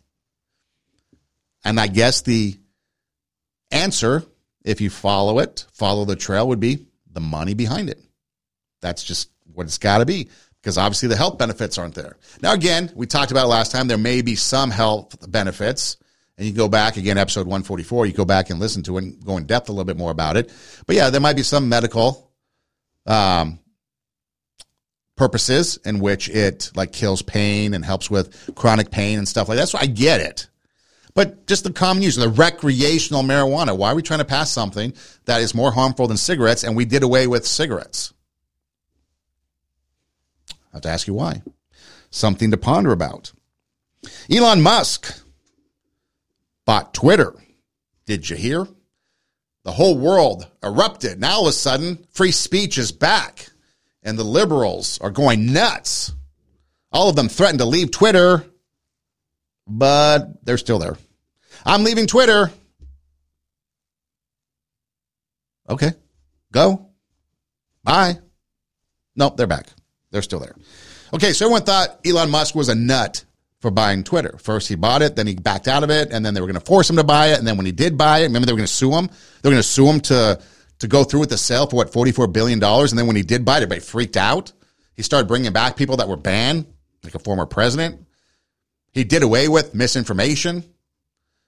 And I guess the answer, if you follow it, follow the trail, would be the money behind it. That's just what it's got to be because obviously the health benefits aren't there. Now, again, we talked about last time, there may be some health benefits. And you go back again, episode 144, you go back and listen to it and go in depth a little bit more about it. But yeah, there might be some medical um, purposes in which it like kills pain and helps with chronic pain and stuff like that. So I get it. But just the common use, the recreational marijuana. Why are we trying to pass something that is more harmful than cigarettes and we did away with cigarettes? I have to ask you why. Something to ponder about. Elon Musk bought Twitter. Did you hear? The whole world erupted. Now all of a sudden, free speech is back and the liberals are going nuts. All of them threatened to leave Twitter, but they're still there. I'm leaving Twitter. Okay, go. Bye. Nope, they're back. They're still there. Okay, so everyone thought Elon Musk was a nut for buying Twitter. First, he bought it, then he backed out of it, and then they were going to force him to buy it. And then when he did buy it, remember they were going to sue him? They were going to sue him to to go through with the sale for what $44 billion. And then when he did buy it, everybody freaked out. He started bringing back people that were banned, like a former president. He did away with misinformation,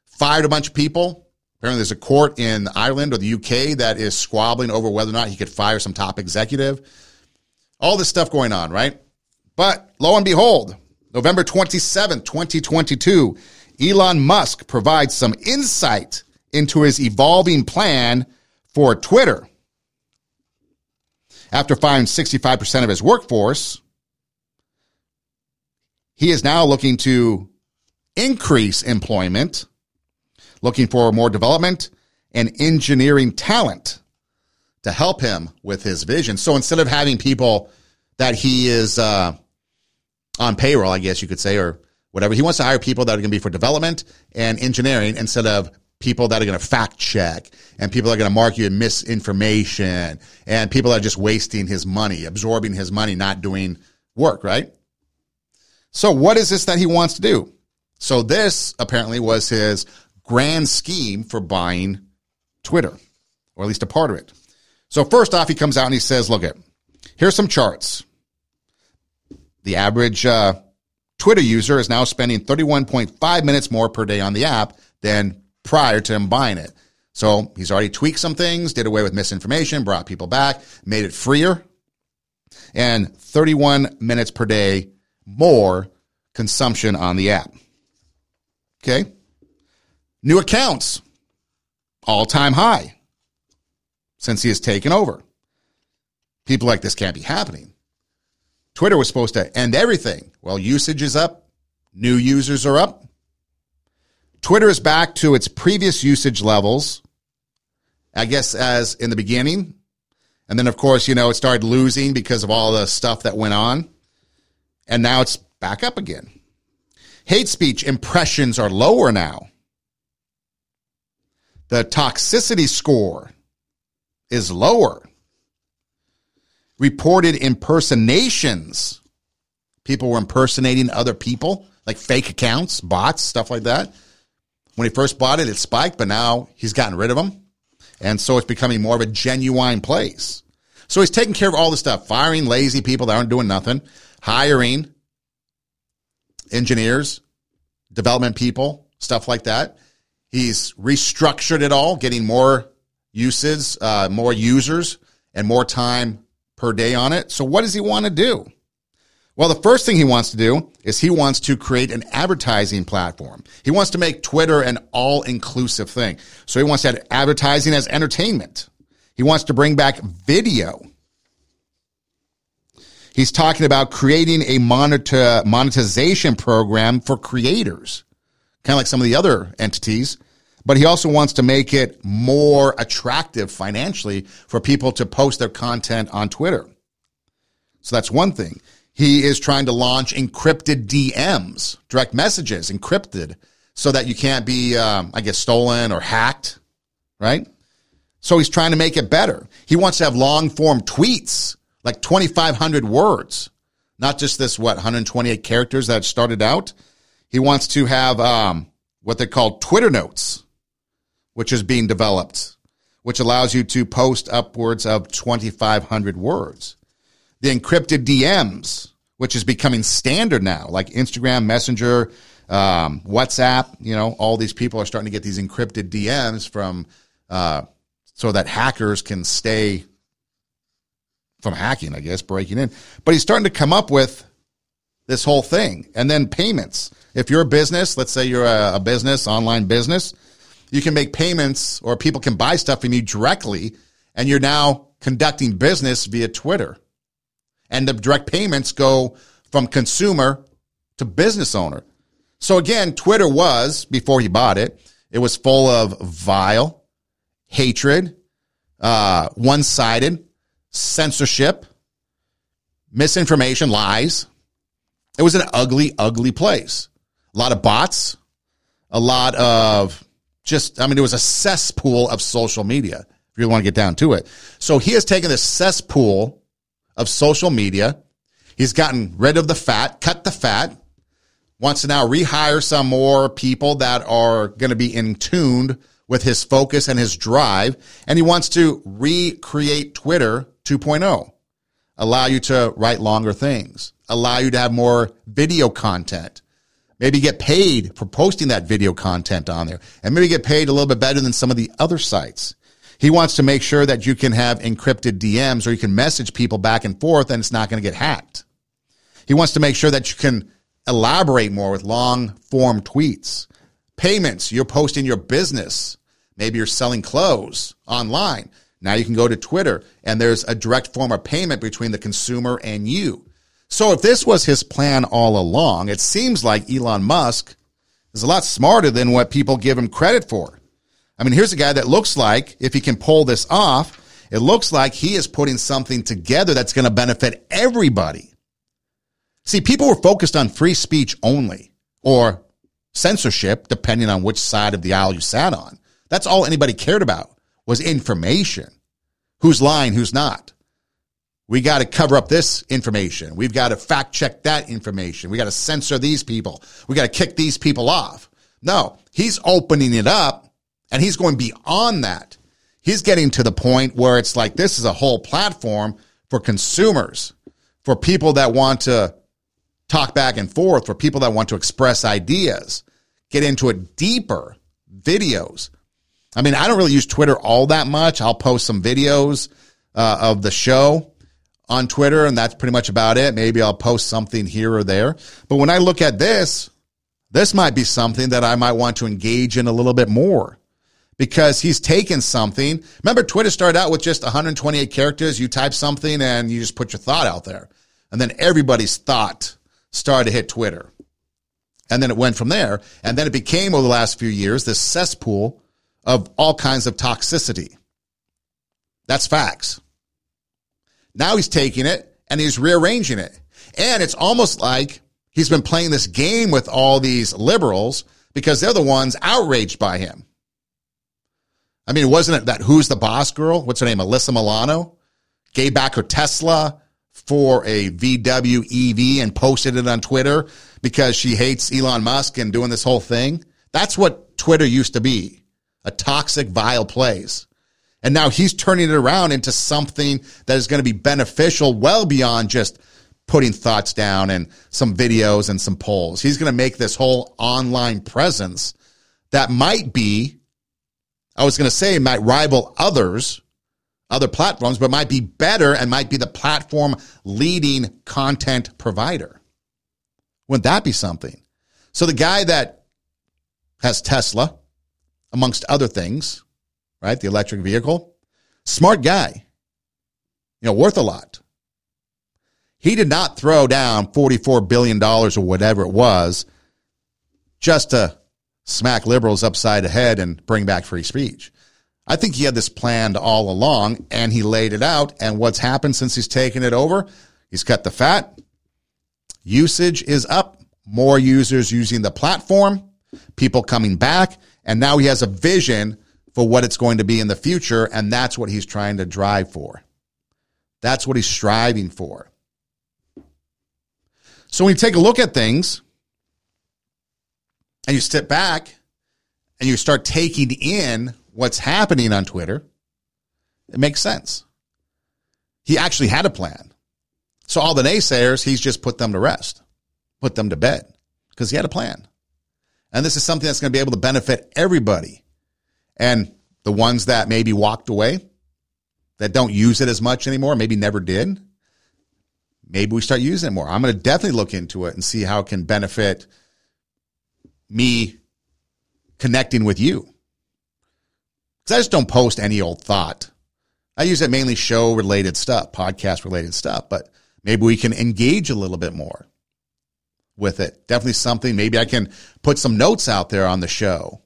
fired a bunch of people. Apparently, there's a court in Ireland or the UK that is squabbling over whether or not he could fire some top executive. All this stuff going on, right? But lo and behold, November 27, 2022, Elon Musk provides some insight into his evolving plan for Twitter. After firing 65% of his workforce, he is now looking to increase employment, looking for more development and engineering talent to help him with his vision. So instead of having people that he is uh, on payroll, I guess you could say, or whatever, he wants to hire people that are going to be for development and engineering instead of people that are going to fact check and people that are going to mark you misinformation and people that are just wasting his money, absorbing his money, not doing work, right? So what is this that he wants to do? So this apparently was his grand scheme for buying Twitter, or at least a part of it. So first off, he comes out and he says, look at, here's some charts. The average uh, Twitter user is now spending 31.5 minutes more per day on the app than prior to him buying it. So he's already tweaked some things, did away with misinformation, brought people back, made it freer, and 31 minutes per day more consumption on the app. Okay. New accounts, all time high since he has taken over. People like this can't be happening. Twitter was supposed to end everything. Well, usage is up, new users are up, Twitter is back to its previous usage levels, I guess, as in the beginning. And then, of course, you know, it started losing because of all the stuff that went on. And now it's back up again. Hate speech impressions are lower now. The toxicity score is lower. Reported impersonations. People were impersonating other people, like fake accounts, bots, stuff like that. When he first bought it, it spiked, but now he's gotten rid of them. And so it's becoming more of a genuine place. So he's taking care of all the stuff, firing lazy people that aren't doing nothing, hiring engineers, development people, stuff like that. He's restructured it all, getting more uses, uh, more users, and more time per day on it. So what does he want to do? Well, the first thing he wants to do is he wants to create an advertising platform. He wants to make Twitter an all inclusive thing. So he wants to add advertising as entertainment. He wants to bring back video. He's talking about creating a monetization program for creators, kind of like some of the other entities. But he also wants to make it more attractive financially for people to post their content on Twitter. So that's one thing. He is trying to launch encrypted DMs, direct messages, encrypted, so that you can't be, um, I guess, stolen or hacked, right? So he's trying to make it better. He wants to have long form tweets, like 2,500 words, not just this, what, 128 characters that started out. He wants to have um, what they call Twitter notes, which is being developed, which allows you to post upwards of 2,500 words. The encrypted DMs, which is becoming standard now, like Instagram, Messenger, um, WhatsApp. You know, all these people are starting to get these encrypted DMs from uh, so that hackers can stay from hacking, I guess, breaking in. But he's starting to come up with this whole thing, and then payments. If you're a business, let's say you're a, a business, online business, you can make payments, or people can buy stuff from you directly, and you're now conducting business via Twitter and the direct payments go from consumer to business owner. So again, Twitter was, before he bought it, it was full of vile, hatred, uh, one sided, censorship, misinformation, lies. It was an ugly, ugly place. A lot of bots, a lot of just, I mean, it was a cesspool of social media, if you want to get down to it. So he has taken this cesspool of social media. He's gotten rid of the fat, cut the fat, wants to now rehire some more people that are going to be in tuned with his focus and his drive. And he wants to recreate Twitter 2.0, allow you to write longer things, allow you to have more video content, maybe get paid for posting that video content on there, and maybe get paid a little bit better than some of the other sites. He wants to make sure that you can have encrypted DMs or you can message people back and forth and it's not going to get hacked. He wants to make sure that you can elaborate more with long form tweets. Payments, you're posting your business. Maybe you're selling clothes online. Now you can go to Twitter and there's a direct form of payment between the consumer and you. So if this was his plan all along, it seems like Elon Musk is a lot smarter than what people give him credit for. I mean, here's a guy that looks like, if he can pull this off, it looks like he is putting something together that's going to benefit everybody. See, people were focused on free speech only or censorship, depending on which side of the aisle you sat on. That's all anybody cared about was information. Who's lying, who's not. We got to cover up this information. We've got to fact check that information. We got to censor these people. We got to kick these people off. No, he's opening it up and he's going beyond that. He's getting to the point where it's like this is a whole platform for consumers, for people that want to talk back and forth, for people that want to express ideas, get into it deeper, videos. I mean, I don't really use Twitter all that much. I'll post some videos uh, of the show on Twitter, and that's pretty much about it. Maybe I'll post something here or there. But when I look at this, this might be something that I might want to engage in a little bit more because he's taken something. Remember, Twitter started out with just 128 characters. You type something and you just put your thought out there. And then everybody's thought started to hit Twitter. And then it went from there. And then it became, over the last few years, this cesspool of all kinds of toxicity. That's facts. Now he's taking it and he's rearranging it. And it's almost like he's been playing this game with all these liberals because they're the ones outraged by him. I mean, wasn't it that who's the boss girl? What's her name? Alyssa Milano gave back her Tesla for a VW EV and posted it on Twitter because she hates Elon Musk and doing this whole thing. That's what Twitter used to be a toxic, vile place. And now he's turning it around into something that is going to be beneficial well beyond just putting thoughts down and some videos and some polls. He's going to make this whole online presence that might be I was going to say might rival others, other platforms, but might be better and might be the platform leading content provider. Wouldn't that be something? So the guy that has Tesla, amongst other things, right? The electric vehicle, smart guy, you know, worth a lot. He did not throw down $44 billion or whatever it was just to smack liberals upside the head and bring back free speech. I think he had this planned all along and he laid it out. And what's happened since he's taken it over? He's cut the fat. Usage is up. More users using the platform. people coming back, and now he has a vision for what it's going to be in the future, and that's what he's trying to drive for. That's what he's striving for. So when you take a look at things and you step back and you start taking in what's happening on Twitter, it makes sense. He actually had a plan. So all the naysayers, he's just put them to rest, put them to bed because he had a plan. And this is something that's going to be able to benefit everybody. And the ones that maybe walked away, that don't use it as much anymore, maybe never did, maybe we start using it more. I'm going to definitely look into it and see how it can benefit me connecting with you. Because I just don't post any old thought. I use it mainly show related stuff, podcast related stuff, but maybe we can engage a little bit more with it. Definitely something. Maybe I can put some notes out there on the show,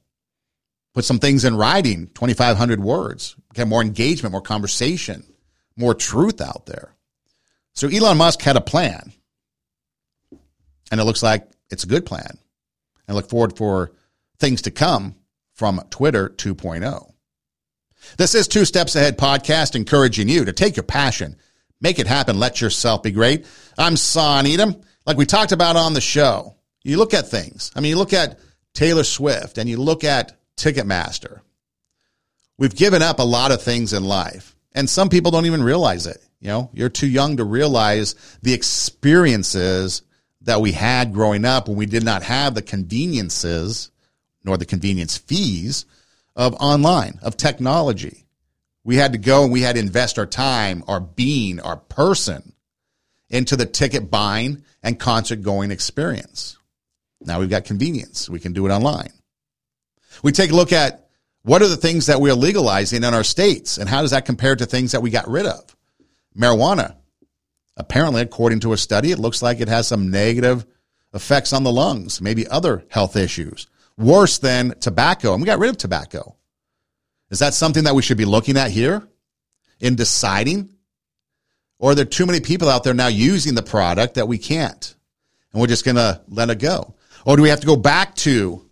put some things in writing, 2,500 words, get more engagement, more conversation, more truth out there. So Elon Musk had a plan, and it looks like it's a good plan. I look forward for things to come from Twitter 2.0. This is Two Steps Ahead podcast, encouraging you to take your passion, make it happen, let yourself be great. I'm Son Edom. Like we talked about on the show, you look at things. I mean, you look at Taylor Swift and you look at Ticketmaster. We've given up a lot of things in life, and some people don't even realize it. You know, you're too young to realize the experiences that we had growing up when we did not have the conveniences nor the convenience fees of online, of technology. We had to go and we had to invest our time, our being, our person into the ticket buying and concert going experience. Now we've got convenience. We can do it online. We take a look at what are the things that we are legalizing in our states and how does that compare to things that we got rid of? Marijuana. Apparently, according to a study, it looks like it has some negative effects on the lungs, maybe other health issues worse than tobacco. And we got rid of tobacco. Is that something that we should be looking at here in deciding? Or are there too many people out there now using the product that we can't? And we're just going to let it go? Or do we have to go back to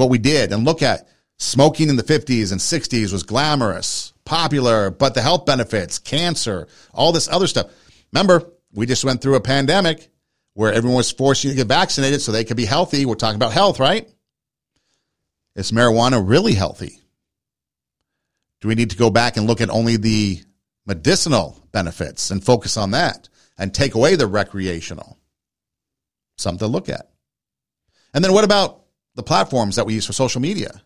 what we did and look at smoking in the 50s and 60s was glamorous, popular, but the health benefits, cancer, all this other stuff. Remember, we just went through a pandemic where everyone was forced to get vaccinated so they could be healthy. We're talking about health, right? Is marijuana really healthy? Do we need to go back and look at only the medicinal benefits and focus on that and take away the recreational? Something to look at. And then what about the platforms that we use for social media?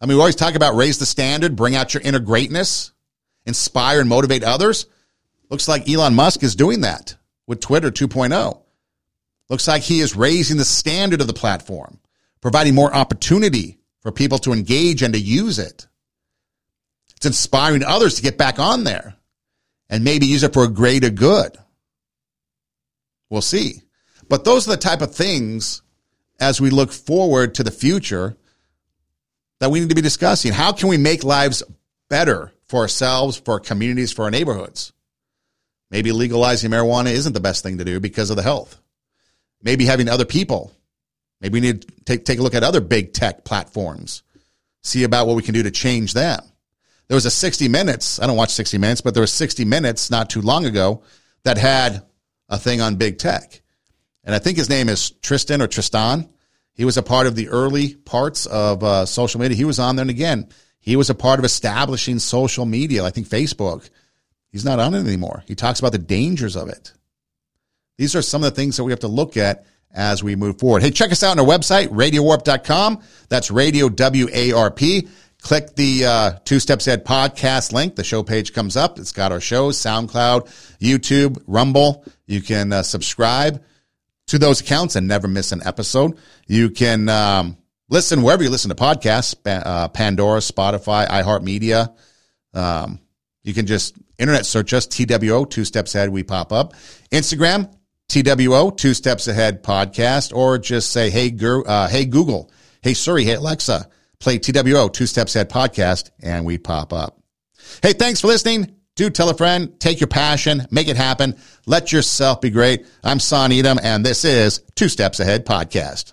I mean, we always talk about raise the standard, bring out your inner greatness, inspire and motivate others. Looks like Elon Musk is doing that with Twitter 2.0. Looks like he is raising the standard of the platform providing more opportunity for people to engage and to use it. It's inspiring others to get back on there and maybe use it for a greater good. We'll see. But those are the type of things as we look forward to the future that we need to be discussing. How can we make lives better for ourselves, for our communities, for our neighborhoods? Maybe legalizing marijuana isn't the best thing to do because of the health. Maybe having other people Maybe we need to take, take a look at other big tech platforms, see about what we can do to change them. There was a 60 Minutes, I don't watch 60 Minutes, but there was 60 Minutes not too long ago that had a thing on big tech. And I think his name is Tristan or Tristan. He was a part of the early parts of uh, social media. He was on there. And again, he was a part of establishing social media. I think Facebook. He's not on it anymore. He talks about the dangers of it. These are some of the things that we have to look at as we move forward. Hey, check us out on our website, radiowarp.com. That's radio W-A-R-P. Click the uh, Two Steps Ahead podcast link. The show page comes up. It's got our shows, SoundCloud, YouTube, Rumble. You can uh, subscribe to those accounts and never miss an episode. You can um, listen wherever you listen to podcasts, uh, Pandora, Spotify, iHeartMedia. Um, you can just internet search us, TWO, Two Steps Ahead. We pop up. Instagram, TWO, Two Steps Ahead podcast, or just say, hey, uh, hey Google, hey Siri, hey Alexa, play TWO, Two Steps Ahead podcast, and we pop up. Hey, thanks for listening. Do tell a friend, take your passion, make it happen. Let yourself be great. I'm Son Edom, and this is Two Steps Ahead podcast.